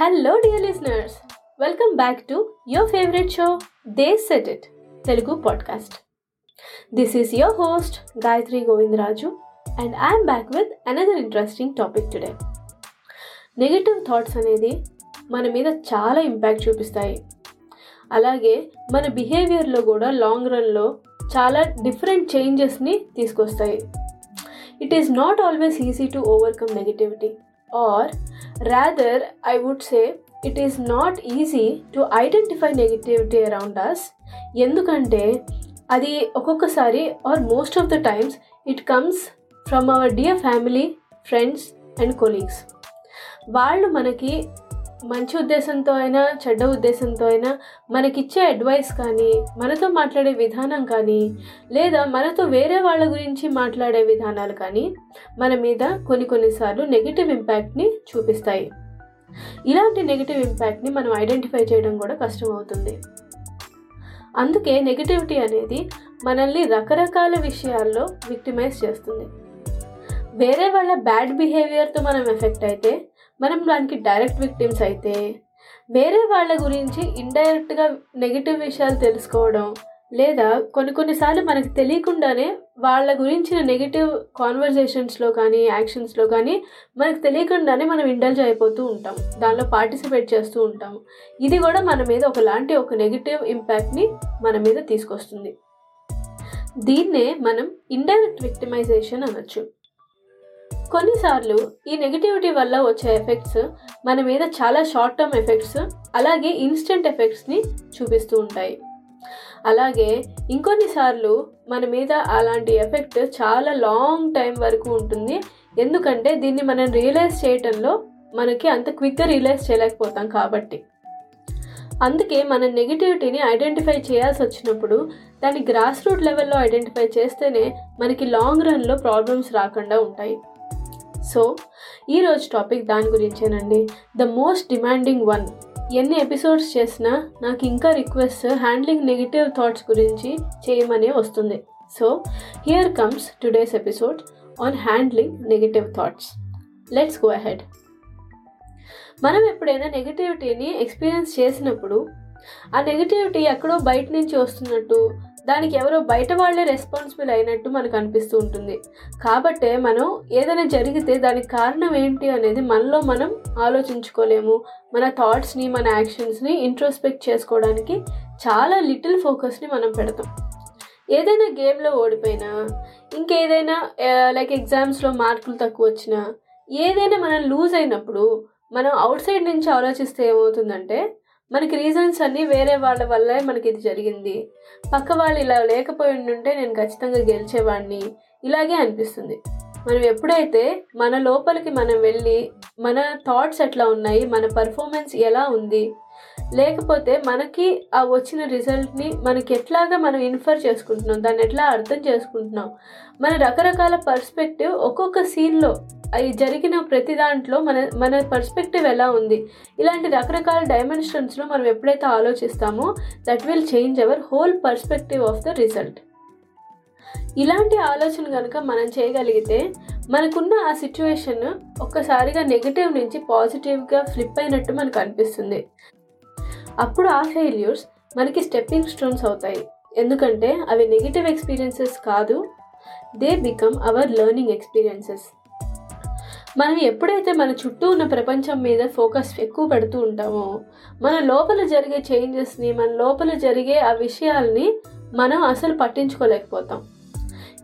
Hello dear listeners welcome back to your favourite show the set it Telugu podcast this is your host Gayatri Govindaraju and I'm back with another interesting topic today negative thoughts అనేది మన మీద చాలా impact చూపిస్తాయి. అలాగే మన బిహేవియర్లో కూడా long రన్లో చాలా డిఫరెంట్ చేంజెస్ని తీసుకొస్తాయి. It is not always easy to overcome negativity or rather, I would say it is not easy to identify negativity around us ఎందుకంటే అది ఒక్కొక్కసారి or most of the times it comes from our dear family friends and colleagues వాళ్ళు మనకి మంచి ఉద్దేశంతో అయినా చెడ్డ ఉద్దేశంతో అయినా మనకిచ్చే అడ్వైస్ కానీ మనతో మాట్లాడే విధానం కానీ లేదా మనతో వేరే వాళ్ళ గురించి మాట్లాడే విధానాలు కానీ మన మీద కొన్ని కొన్నిసార్లు నెగిటివ్ ఇంపాక్ట్ని చూపిస్తాయి. ఇలాంటి నెగిటివ్ ఇంపాక్ట్ని మనం ఐడెంటిఫై చేయడం కూడా కష్టం అవుతుంది అందుకే నెగిటివిటీ అనేది మనల్ని రకరకాల విషయాల్లో విక్టిమైజ్ చేస్తుంది. వేరే వాళ్ళ బ్యాడ్ బిహేవియర్తో మనం ఎఫెక్ట్ అయితే మనం దానికి డైరెక్ట్ విక్టిమ్స్ అయితే వేరే వాళ్ళ గురించి ఇండైరెక్ట్గా నెగిటివ్ విషయాలు తెలుసుకోవడం లేదా కొన్ని కొన్నిసార్లు మనకు తెలియకుండానే వాళ్ళ గురించిన నెగిటివ్ కాన్వర్జేషన్స్లో కానీ యాక్షన్స్లో కానీ మనకు తెలియకుండానే మనం ఇండల్జ్ అయిపోతూ ఉంటాం. దానిలో పార్టిసిపేట్ చేస్తూ ఉంటాం. ఇది కూడా మన మీద ఒకలాంటి ఒక నెగిటివ్ ఇంపాక్ట్ని మన మీద తీసుకొస్తుంది. దీన్నే మనం ఇండైరెక్ట్ విక్టిమైజేషన్ అనొచ్చు. కొన్నిసార్లు ఈ నెగిటివిటీ వల్ల వచ్చే ఎఫెక్ట్స్ మన మీద చాలా షార్ట్ టర్మ్ ఎఫెక్ట్స్ అలాగే ఇన్స్టెంట్ ఎఫెక్ట్స్ని చూపిస్తూ ఉంటాయి. అలాగే ఇంకొన్నిసార్లు మన మీద అలాంటి ఎఫెక్ట్ చాలా లాంగ్ టైం వరకు ఉంటుంది. ఎందుకంటే దీన్ని మనం రియలైజ్ చేయటంలో మనకి అంత క్విక్గా రియలైజ్ చేయలేకపోతాం కాబట్టి. అందుకే మన నెగిటివిటీని ఐడెంటిఫై చేయాల్సి వచ్చినప్పుడు దాన్ని గ్రాస్ రూట్ లెవెల్లో ఐడెంటిఫై చేస్తేనే మనకి లాంగ్ రన్లో ప్రాబ్లమ్స్ రాకుండా ఉంటాయి. సో ఈరోజు టాపిక్ దాని గురించేనండి. The most demanding one. ఎన్ని ఎపిసోడ్స్ చేసినా నాకు ఇంకా రిక్వెస్ట్ హ్యాండ్లింగ్ నెగిటివ్ థాట్స్ గురించి చేయమనే వస్తుంది. So here comes today's episode on handling negative thoughts let's go ahead మనం ఎప్పుడైనా నెగిటివిటీని ఎక్స్పీరియన్స్ చేసినప్పుడు ఆ నెగిటివిటీ ఎక్కడో బయట నుంచి వస్తున్నట్టు దానికి ఎవరో బయట వాళ్ళే రెస్పాన్సిబుల్ అయినట్టు మనకు అనిపిస్తూ ఉంటుంది. కాబట్టే మనం ఏదైనా జరిగితే దానికి కారణం ఏంటి అనేది మనలో మనం ఆలోచించుకోలేము. మన థాట్స్ని మన యాక్షన్స్ని ఇంట్రోస్పెక్ట్ చేసుకోవడానికి చాలా లిటిల్ ఫోకస్ని మనం పెడతాం. ఏదైనా గేమ్లో ఓడిపోయినా ఇంకేదైనా eh, లైక్ ఎగ్జామ్స్లో మార్కులు తక్కువ వచ్చినా ఏదైనా మనం లూజ్ అయినప్పుడు మనం అవుట్ సైడ్ నుంచి ఆలోచిస్తే ఏమవుతుందంటే మనకి రీజన్స్ అన్నీ వేరే వాళ్ళ వల్లే మనకి ఇది జరిగింది. పక్క వాళ్ళు ఇలా లేకపోయి ఉంటే నేను ఖచ్చితంగా గెలిచేవాడిని ఇలాగే అనిపిస్తుంది. మనం ఎప్పుడైతే మన లోపలికి మనం వెళ్ళి మన థాట్స్ ఎట్లా ఉన్నాయి మన పర్ఫార్మెన్స్ ఎలా ఉంది లేకపోతే మనకి ఆ వచ్చిన రిజల్ట్ని మనకి ఎట్లాగా మనం ఇన్ఫర్ చేసుకుంటున్నాం దాన్ని ఎట్లా అర్థం చేసుకుంటున్నాం మన రకరకాల పర్స్పెక్టివ్ ఒక్కొక్క సీన్లో అవి జరిగిన ప్రతి దాంట్లో మన మన పర్స్పెక్టివ్ ఎలా ఉంది? ఇలాంటి రకరకాల డైమెన్షన్స్లో మనం ఎప్పుడైతే ఆలోచిస్తామో that will change our whole perspective of the result ఇలాంటి ఆలోచన కనుక మనం చేయగలిగితే మనకున్న ఆ సిచ్యువేషన్ ఒక్కసారిగా నెగిటివ్ నుంచి పాజిటివ్గా ఫ్లిప్ అయినట్టు మనకు అనిపిస్తుంది. అప్పుడు ఆ ఫెయిల్యూర్స్ మనకి స్టెప్పింగ్ స్టోన్స్ అవుతాయి. ఎందుకంటే అవి నెగిటివ్ ఎక్స్పీరియన్సెస్ కాదు they become our learning experiences మనం ఎప్పుడైతే మన చుట్టూ ఉన్న ప్రపంచం మీద ఫోకస్ ఎక్కువ పెడుతూ ఉంటామో మన లోపల జరిగే చేంజెస్ని మన లోపల జరిగే ఆ విషయాల్ని మనం అసలు పట్టించుకోలేకపోతాం.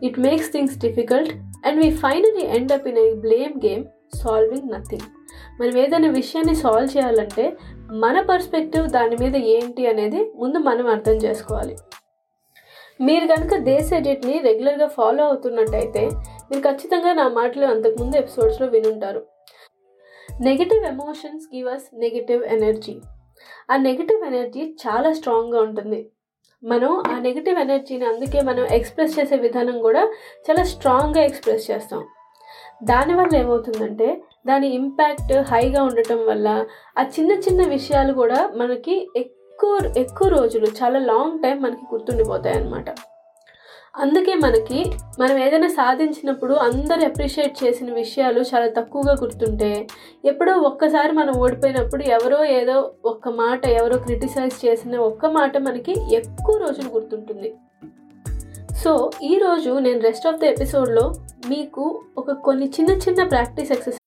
It makes things difficult and we finally end up in a blame game solving nothing మనం ఏదైనా విషయాన్ని సాల్వ్ చేయాలంటే మన పర్స్పెక్టివ్ దాని మీద ఏంటి అనేది ముందు మనం అర్థం చేసుకోవాలి. మీరు కనుక దేశ్ ఎడిట్ని రెగ్యులర్గా ఫాలో అవుతున్నట్టయితే మీరు ఖచ్చితంగా నా మాటలు అంతకుముందు ఎపిసోడ్స్లో వినుంటారు. Negative emotions give us negative energy ఆ నెగిటివ్ ఎనర్జీ చాలా స్ట్రాంగ్గా ఉంటుంది. మనం ఆ నెగిటివ్ ఎనర్జీని అందుకే మనం ఎక్స్ప్రెస్ చేసే విధానం కూడా చాలా స్ట్రాంగ్గా ఎక్స్ప్రెస్ చేస్తాం. దానివల్ల ఏమవుతుందంటే దాని ఇంపాక్ట్ హైగా ఉండటం వల్ల ఆ చిన్న చిన్న విషయాలు కూడా మనకి ఎక్కువ ఎక్కువ రోజులు చాలా లాంగ్ టైం మనకి గుర్తుండిపోతాయి అన్నమాట అందుకే మనకి మనం ఏదైనా సాధించినప్పుడు అందరు అప్రిషియేట్ చేసిన విషయాలు చాలా తక్కువగా గుర్తుంటే ఎప్పుడో ఒక్కసారి మనం ఓడిపోయినప్పుడు ఎవరో ఏదో ఒక్క మాట ఎవరో క్రిటిసైజ్ చేసిన ఒక్క మాట మనకి ఎక్కువ రోజులు గుర్తుంటుంది. సో ఈరోజు నేను రెస్ట్ ఆఫ్ ద ఎపిసోడ్లో మీకు ఒక కొన్ని చిన్న చిన్న practice exercise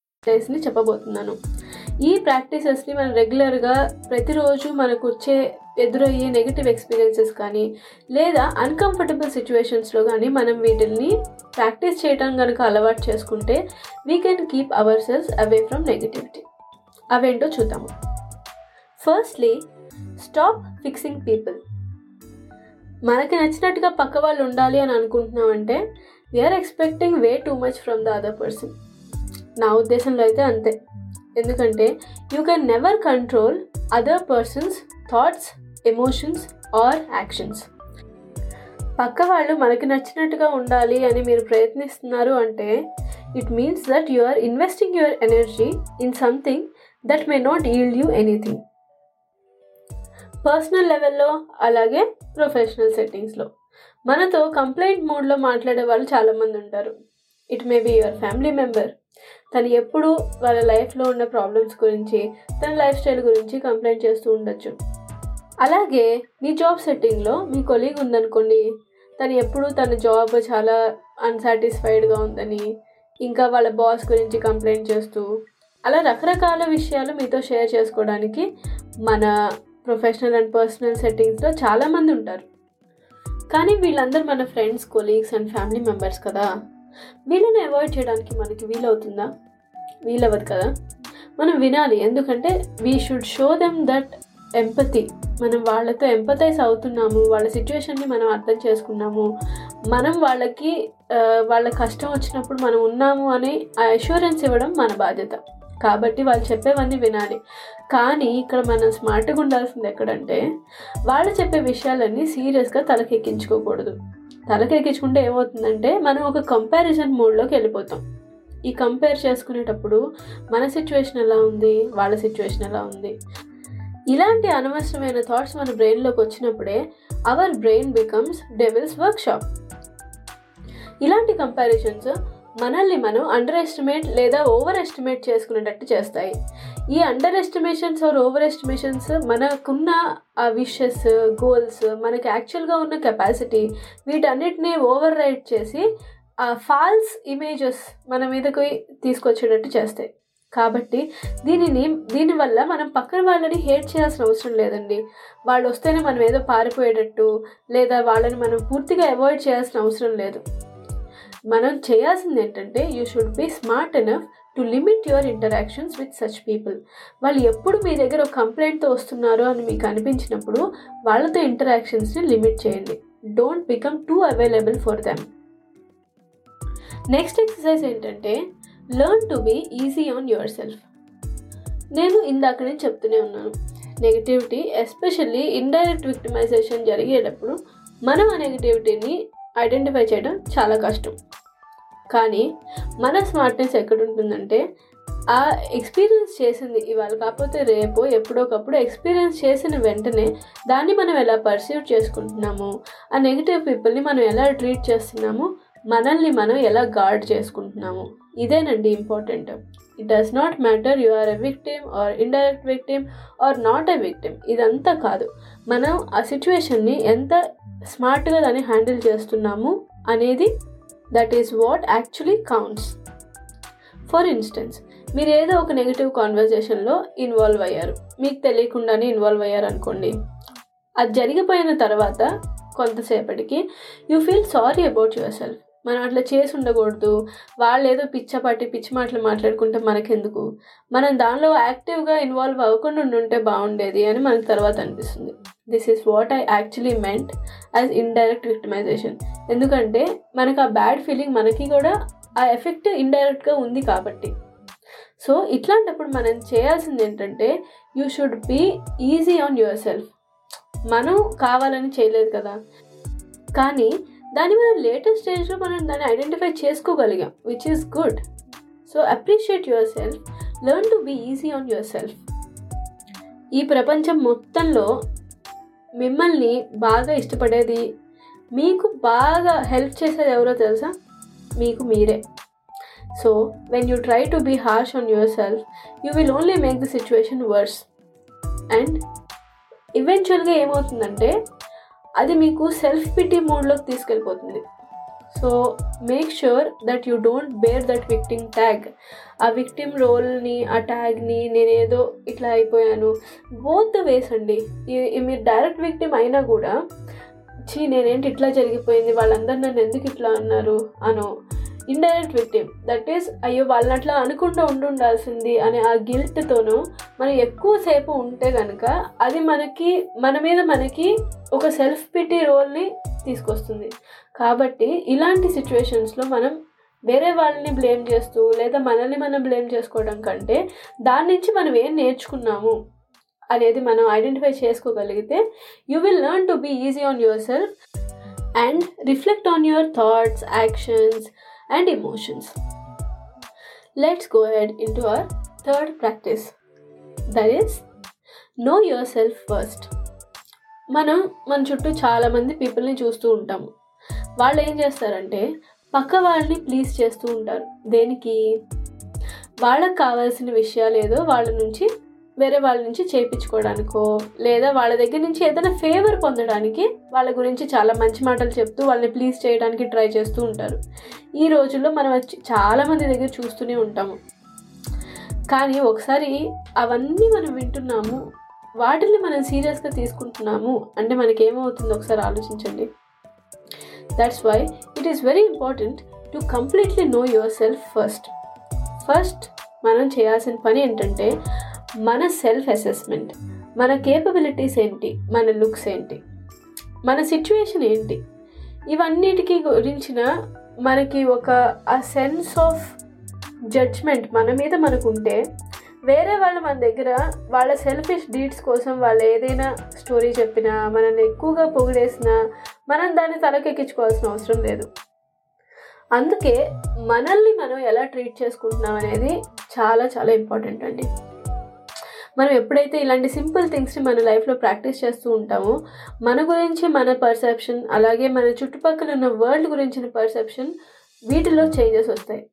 ని చెప్పబోతున్నాను. ఈ ప్రాక్టీసెస్ని మనం రెగ్యులర్గా ప్రతిరోజు మనకు వచ్చే ఎదురయ్యే నెగిటివ్ ఎక్స్పీరియన్సెస్ కానీ లేదా అన్కంఫర్టబుల్ సిచ్యువేషన్స్లో కానీ మనం వీటిని ప్రాక్టీస్ చేయడం కనుక అలవాటు చేసుకుంటే we can keep ourselves away from negativity అవేంటో చూద్దాము. ఫస్ట్లీ స్టాప్ ఫిక్సింగ్ పీపుల్ మనకి నచ్చినట్టుగా పక్క వాళ్ళు ఉండాలి అని అనుకుంటున్నామంటే we are expecting way too much from the other person నా ఉద్దేశంలో అయితే అంతే. ఎందుకంటే you can never control other person's thoughts emotions or actions పక్క వాళ్ళు మనకి నచ్చినట్టుగా ఉండాలి అని మీరు ప్రయత్నిస్తున్నారు అంటే it means that you are investing your energy in something that may not yield you anything personal లెవెల్లో అలాగే ప్రొఫెషనల్ సెట్టింగ్స్లో మనతో కంప్లైంట్ మోడ్లో మాట్లాడే వాళ్ళు చాలామంది ఉంటారు. It may be your family member తను ఎప్పుడు వాళ్ళ లైఫ్లో ఉన్న ప్రాబ్లమ్స్ గురించి తన లైఫ్ స్టైల్ గురించి కంప్లైంట్ చేస్తూ ఉండొచ్చు. అలాగే మీ జాబ్ సెట్టింగ్లో మీ కొలీగ్ ఉందనుకోండి తను ఎప్పుడు తన జాబ్ చాలా అన్సాటిస్ఫైడ్గా ఉందని ఇంకా వాళ్ళ బాస్ గురించి కంప్లైంట్ చేస్తూ అలా రకరకాల విషయాలు మీతో షేర్ చేసుకోవడానికి మన ప్రొఫెషనల్ అండ్ పర్సనల్ సెట్టింగ్స్లో చాలామంది ఉంటారు. కానీ వీళ్ళందరూ మన friends colleagues and family members కదా. వీళ్ళని అవాయిడ్ చేయడానికి మనకి వీలవుతుందా? వీలవ్వదు కదా? మనం వినాలి. ఎందుకంటే we should show them that empathy మనం వాళ్ళతో ఎంపతైజ్ అవుతున్నాము. వాళ్ళ సిచ్యువేషన్ని మనం అర్థం చేసుకున్నాము. మనం వాళ్ళకి వాళ్ళ కష్టం వచ్చినప్పుడు మనం ఉన్నాము అని ఆ అష్యూరెన్స్ ఇవ్వడం మన బాధ్యత. కాబట్టి వాళ్ళు చెప్పేవన్నీ వినాలి. కానీ ఇక్కడ మనం స్మార్ట్గా ఉండాల్సింది ఎక్కడంటే వాళ్ళు చెప్పే విషయాలన్నీ సీరియస్గా తలకెక్కించుకోకూడదు. తలకెక్కించుకుంటే ఏమవుతుందంటే మనం ఒక కంపారిజన్ మోడ్లోకి వెళ్ళిపోతాం. ఈ కంపేర్ చేసుకునేటప్పుడు మన సిచ్యువేషన్ ఎలా ఉంది? వాళ్ళ సిచ్యువేషన్ ఎలా ఉంది? ఇలాంటి అనవసరమైన థాట్స్ మన బ్రెయిన్లోకి వచ్చినప్పుడే our brain becomes devil's workshop ఇలాంటి కంపారిజన్స్ మనల్ని మనం అండర్ ఎస్టిమేట్ లేదా ఓవర్ ఎస్టిమేట్ చేసుకునేటట్టు చేస్తాయి. ఈ underestimations or overestimations మనకున్న ఆ విషెస్ గోల్స్ మనకి యాక్చువల్గా ఉన్న కెపాసిటీ వీటన్నిటిని ఓవర్ రైడ్ చేసి ఆ ఫాల్స్ ఇమేజెస్ మన మీదకి తీసుకొచ్చేటట్టు చేస్తాయి. కాబట్టి దీనిని దీనివల్ల మనం పక్కన వాళ్ళని హేట్ చేయాల్సిన అవసరం లేదండి. వాళ్ళు వస్తేనే మనం ఏదో పారిపోయేటట్టు లేదా వాళ్ళని మనం పూర్తిగా అవాయిడ్ చేయాల్సిన అవసరం లేదు. మనం చేయాల్సింది ఏంటంటే you should be smart enough to limit your interactions with such people వాళ్ళు ఎప్పుడు మీ దగ్గర ఒక కంప్లైంట్తో వస్తున్నారు అని మీకు అనిపించినప్పుడు వాళ్ళతో ఇంటరాక్షన్స్ని లిమిట్ చేయండి. Don't become too available for them next exercise ఏంటంటే learn to be easy on yourself నేను ఇందాక చెప్తూనే ఉన్నాను. నెగిటివిటీ ఎస్పెషల్లీ ఇండైరెక్ట్ విక్టిమైజేషన్ జరిగేటప్పుడు మనం ఆ నెగిటివిటీని ఐడెంటిఫై చేయడం చాలా కష్టం. కానీ మన స్మార్ట్నెస్ ఎక్కడ ఉంటుందంటే ఆ ఎక్స్పీరియన్స్ చేసింది ఇవాళ కాకపోతే రేపు ఎప్పుడోకప్పుడు ఎక్స్పీరియన్స్ చేసిన వెంటనే దాన్ని మనం ఎలా పర్సీవ్ చేసుకుంటున్నాము ఆ నెగిటివ్ పీపుల్ని మనం ఎలా ట్రీట్ చేస్తున్నాము మనల్ని మనం ఎలా గార్డ్ చేసుకుంటున్నాము. ఇదేనండి important it does not matter you are a victim or indirect victim or not a victim ఇదంతా కాదు. మనం ఆ సిచ్యువేషన్ని ఎంత స్మార్ట్గా దాన్ని హ్యాండిల్ చేస్తున్నాము అనేది that is what actually counts for instance మీరు ఏదో ఒక నెగిటివ్ కాన్వర్జేషన్లో ఇన్వాల్వ్ అయ్యారు. మీకు తెలియకుండానే ఇన్వాల్వ్ అయ్యారు అనుకోండి. అది జరిగిపోయిన తర్వాత కొంతసేపటికి you feel sorry about yourself మనం అట్లా చేసి ఉండకూడదు. వాళ్ళు ఏదో పిచ్చపాటి పిచ్చి మాటలు మాట్లాడుకుంటే మనకెందుకు? మనం దానిలో యాక్టివ్గా ఇన్వాల్వ్ అవ్వకుండా ఉంటే బాగుండేది అని మనకు తర్వాత అనిపిస్తుంది. This is what I actually meant as indirect victimization ఎందుకంటే మనకు ఆ బ్యాడ్ ఫీలింగ్ మనకి కూడా ఆ ఎఫెక్ట్ ఇండైరెక్ట్గా ఉంది కాబట్టి. సో ఇట్లాంటప్పుడు మనం చేయాల్సింది ఏంటంటే you should be easy on yourself మనం కావాలని చేయలేదు కదా. కానీ దాన్ని మనం లేటెస్ట్ స్టేజ్లో మనం దాన్ని identify చేసుకోగలిగాం which is good so appreciate yourself learn to be easy on yourself ఈ ప్రపంచం మొత్తంలో మిమ్మల్ని బాగా ఇష్టపడేది మీకు బాగా హెల్ప్ చేసేది ఎవరో తెలుసా? మీకు మీరే. So when you try to be harsh on yourself you will only make the situation worse and ఈవెన్చువల్గా ఏమవుతుందంటే అది మీకు సెల్ఫ్ పిటీ మోడ్లోకి తీసుకెళ్ళిపోతుంది. So make sure that you don't bear that victim tag ఆ విక్టిమ్ రోల్ని ఆ ట్యాగ్ని నేనేదో ఇట్లా అయిపోయాను. బోత్ ద వేస్ అండి. మీరు డైరెక్ట్ విక్టిమ్ అయినా కూడా చీ నేనేంటి ఇట్లా జరిగిపోయింది? వాళ్ళందరూ నన్ను ఎందుకు ఇట్లా అన్నారు? అనో. ఇండైరెక్ట్ విక్టిమ్ దట్ ఈస్ అయ్యో వాళ్ళని అట్లా అనుకుంటూ ఉండాల్సింది అనే ఆ గిల్ట్తోనూ మనం ఎక్కువసేపు ఉంటే కనుక అది మనకి మన మీద మనకి ఒక సెల్ఫ్ పిటీ రోల్ని తీసుకొస్తుంది. కాబట్టి ఇలాంటి సిచ్యువేషన్స్లో మనం వేరే వాళ్ళని బ్లేమ్ చేస్తూ లేదా మనల్ని మనం బ్లేమ్ చేసుకోవడం కంటే దాని నుంచి మనం ఏం నేర్చుకున్నాము అనేది మనం ఐడెంటిఫై చేసుకోగలిగితే you will learn to be easy on yourself and reflect on your thoughts actions and emotions. Let's go ahead into our third practice that is know yourself first. మనం మన చుట్టూ చాలామంది పీపుల్ని చూస్తూ ఉంటాము వాళ్ళు ఏం చేస్తారంటే పక్క వాళ్ళని ప్లీజ్ చేస్తూ ఉంటారు దేనికి వాళ్ళకి కావాల్సిన విషయాలు ఏదో వాళ్ళ నుంచి వేరే వాళ్ళ నుంచి చేయించుకోవడానికో లేదా వాళ్ళ దగ్గర నుంచి ఏదైనా ఫేవర్ పొందడానికి వాళ్ళ గురించి చాలా మంచి మాటలు చెప్తూ వాళ్ళని ప్లీజ్ చేయడానికి ట్రై చేస్తూ ఉంటారు. ఈ రోజుల్లో మనం చాలామంది దగ్గర చూస్తూనే ఉంటాము. కానీ ఒకసారి అవన్నీ మనం వింటున్నాము వాటిని మనం సీరియస్గా తీసుకుంటున్నాము అంటే మనకేమవుతుందో ఒకసారి ఆలోచించండి. That's why it is very important to completely know yourself first first మనం చేయాల్సిన పని ఏంటంటే మన సెల్ఫ్ అసెస్మెంట్ మన కేపబిలిటీస్ ఏంటి? మన లుక్స్ ఏంటి? మన సిచ్యువేషన్ ఏంటి? ఇవన్నిటికీ గురించిన మనకి ఒక ఆ సెన్స్ ఆఫ్ జడ్జ్మెంట్ మన మీద మనకు ఉంటే వేరే వాళ్ళు మన దగ్గర వాళ్ళ సెల్ఫిష్ డీడ్స్ కోసం వాళ్ళు ఏదైనా స్టోరీ చెప్పినా మనల్ని ఎక్కువగా పొగిడేసినా మనం దాన్ని తలకెక్కించుకోవాల్సిన అవసరం లేదు. అందుకే మనల్ని మనం ఎలా ట్రీట్ చేసుకుంటున్నాం అనేది చాలా చాలా ఇంపార్టెంట్ అండి. మనం ఎప్పుడైతే ఇలాంటి సింపుల్ థింగ్స్ని మన లైఫ్లో ప్రాక్టీస్ చేస్తూ ఉంటామో మన గురించి మన పర్సెప్షన్ అలాగే మన చుట్టుపక్కల ఉన్న వరల్డ్ గురించిన పర్సెప్షన్ వీటిలో చేంజెస్ వస్తాయి.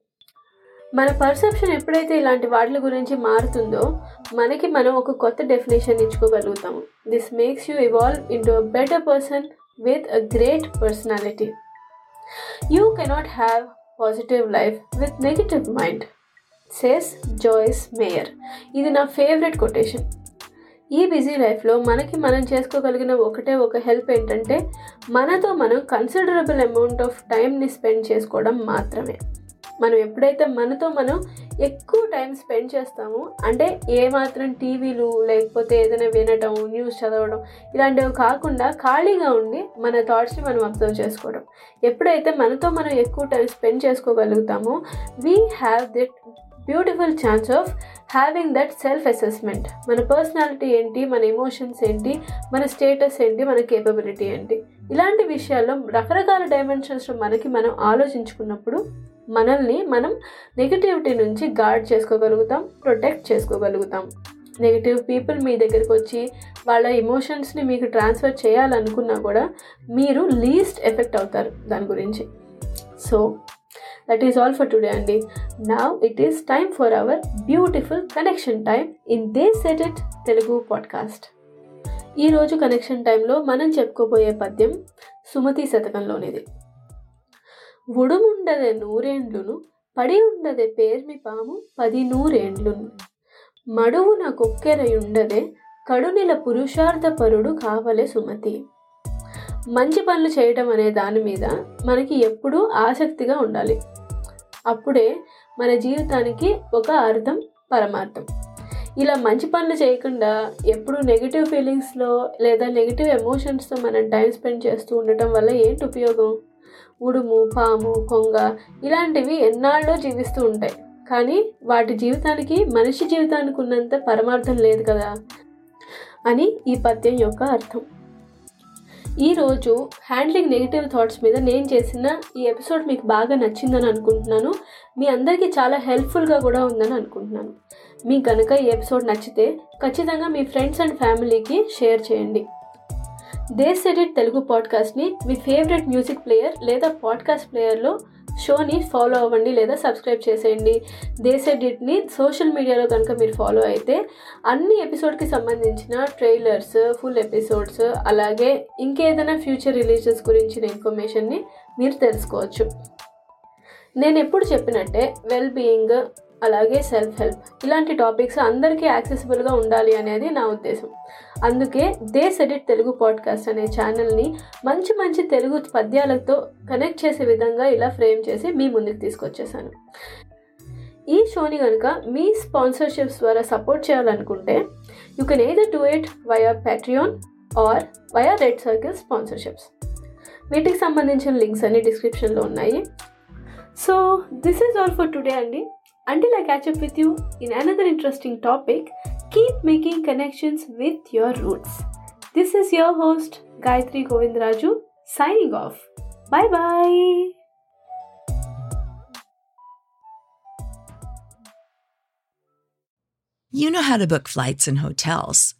మన పర్సెప్షన్ ఎప్పుడైతే ఇలాంటి వాటి గురించి మారుతుందో మనకి మనం ఒక కొత్త definition ఇచ్చుకోగలుగుతాము. This makes you evolve into a better person with a great personality you cannot have positive life with negative mind says Joyce Meyer ఇది నా ఫేవరెట్ కొటేషన్ ఈ బిజీ లైఫ్లో మనకి మనం చేసుకోగలిగిన ఒకటే ఒక హెల్ప్ ఏంటంటే మనతో మనం కన్సిడరబుల్ అమౌంట్ ఆఫ్ టైంని స్పెండ్ చేసుకోవడం మాత్రమే. మనం ఎప్పుడైతే మనతో మనం ఎక్కువ టైం స్పెండ్ చేస్తామో అంటే ఏమాత్రం టీవీలు లేకపోతే ఏదైనా వినటం న్యూస్ చదవడం ఇలాంటివి కాకుండా ఖాళీగా ఉండి మన థాట్స్ని మనం అబ్జర్వ్ చేసుకోవడం. ఎప్పుడైతే మనతో మనం ఎక్కువ time spend చేసుకోగలుగుతామో we have that beautiful chance of having that self assessment. మన పర్సనాలిటీ ఏంటి? మన ఎమోషన్స్ ఏంటి? మన స్టేటస్ ఏంటి? మన కేపబిలిటీ ఏంటి? ఇలాంటి విషయాల్లో రకరకాల డైమెన్షన్స్లో మనకి మనం ఆలోచించుకున్నప్పుడు మనల్ని మనం నెగిటివిటీ నుంచి గార్డ్ చేసుకోగలుగుతాం ప్రొటెక్ట్ చేసుకోగలుగుతాం. నెగిటివ్ పీపుల్ మీ దగ్గరికి వచ్చి వాళ్ళ ఎమోషన్స్ని మీకు ట్రాన్స్ఫర్ చేయాలనుకున్నా కూడా మీరు లీస్ట్ ఎఫెక్ట్ అవుతారు దాని గురించి. So that is all for today అండి నా it is time for our beautiful connection time in the set it Telugu podcast ఈరోజు కనెక్షన్ టైంలో మనం చెప్పుకోబోయే పద్యం సుమతి శతకంలోనిది. ఉడుముండదే నూరేండ్లును పడి ఉండదే పేర్మి పాము పది నూరేండ్లును మడువున కొక్కెరయుండదే కడునిల పురుషార్థ పరుడు కావలే సుమతి. మంచి పనులు చేయటం అనే దాని మీద మనకి ఎప్పుడూ ఆసక్తిగా ఉండాలి. అప్పుడే మన జీవితానికి ఒక అర్థం పరమార్థం. ఇలా మంచి పనులు చేయకుండా ఎప్పుడు నెగిటివ్ ఫీలింగ్స్లో లేదా నెగిటివ్ ఎమోషన్స్తో మనం టైం స్పెండ్ చేస్తూ ఉండటం వల్ల ఏంటి ఉపయోగం? ఉడుము పాము కొంగ ఇలాంటివి ఎన్నాళ్ళో జీవిస్తూ ఉంటాయి. కానీ వాటి జీవితానికి మనిషి జీవితానికి ఉన్నంత పరమార్థం లేదు కదా అని ఈ పద్యం యొక్క అర్థం. ఈరోజు హ్యాండ్లింగ్ నెగిటివ్ థాట్స్ మీద నేను చేసిన ఈ ఎపిసోడ్ మీకు బాగా నచ్చిందని అనుకుంటున్నాను. మీ అందరికీ చాలా హెల్ప్ఫుల్గా కూడా ఉందని అనుకుంటున్నాను. మీకు కనుక ఈ ఎపిసోడ్ నచ్చితే ఖచ్చితంగా మీ ఫ్రెండ్స్ అండ్ ఫ్యామిలీకి షేర్ చేయండి. దేశ్ ఎడిట్ తెలుగు పాడ్కాస్ట్ని మీ ఫేవరెట్ మ్యూజిక్ ప్లేయర్ లేదా పాడ్కాస్ట్ ప్లేయర్లో షోని ఫాలో అవ్వండి లేదా సబ్స్క్రైబ్ చేసేయండి. దేశ డిట్ని సోషల్ మీడియాలో కనుక మీరు ఫాలో అయితే అన్ని ఎపిసోడ్కి సంబంధించిన ట్రైలర్స్ ఫుల్ ఎపిసోడ్స్ అలాగే ఇంకేదైనా ఫ్యూచర్ రిలీజెస్ గురించిన ఇన్ఫర్మేషన్ని మీరు తెలుసుకోవచ్చు. నేను ఎప్పుడు చెప్పినట్టే వెల్ బీయింగ్ అలాగే సెల్ఫ్ హెల్ప్ ఇలాంటి టాపిక్స్ అందరికీ యాక్సెసిబుల్గా ఉండాలి అనేది నా ఉద్దేశం. అందుకే దే సెడిట్ తెలుగు పాడ్కాస్ట్ అనే ఛానల్ని మంచి మంచి తెలుగు పద్యాలతో కనెక్ట్ చేసే విధంగా ఇలా ఫ్రేమ్ చేసి మీ ముందుకు తీసుకొచ్చేసాను. ఈ షోని కనుక మీ స్పాన్సర్షిప్స్ ద్వారా సపోర్ట్ చేయాలనుకుంటే you can either do it via Patreon or via Red Circle sponsorships వీటికి సంబంధించిన లింక్స్ అన్ని డిస్క్రిప్షన్లో ఉన్నాయి. So this is all for today అండి. Until I catch up with you in another interesting topic, keep making connections with your roots. This is your host, Gayatri Govindraju, signing off. Bye bye. You know how to book flights and hotels.